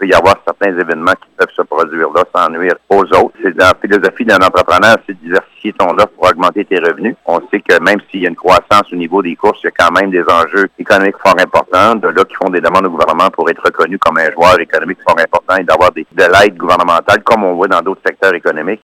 peut y avoir certains événements qui peuvent se produire là sans nuire aux autres. C'est la philosophie d'un entrepreneur, c'est de diversifier ton offre pour augmenter tes revenus. On sait que même s'il y a une croissance au niveau des courses, il y a quand même des enjeux économiques fort importants, de là qui font des demandes au gouvernement pour être reconnus comme un joueur économique fort important et d'avoir de l'aide gouvernementale comme on voit dans d'autres secteurs économiques.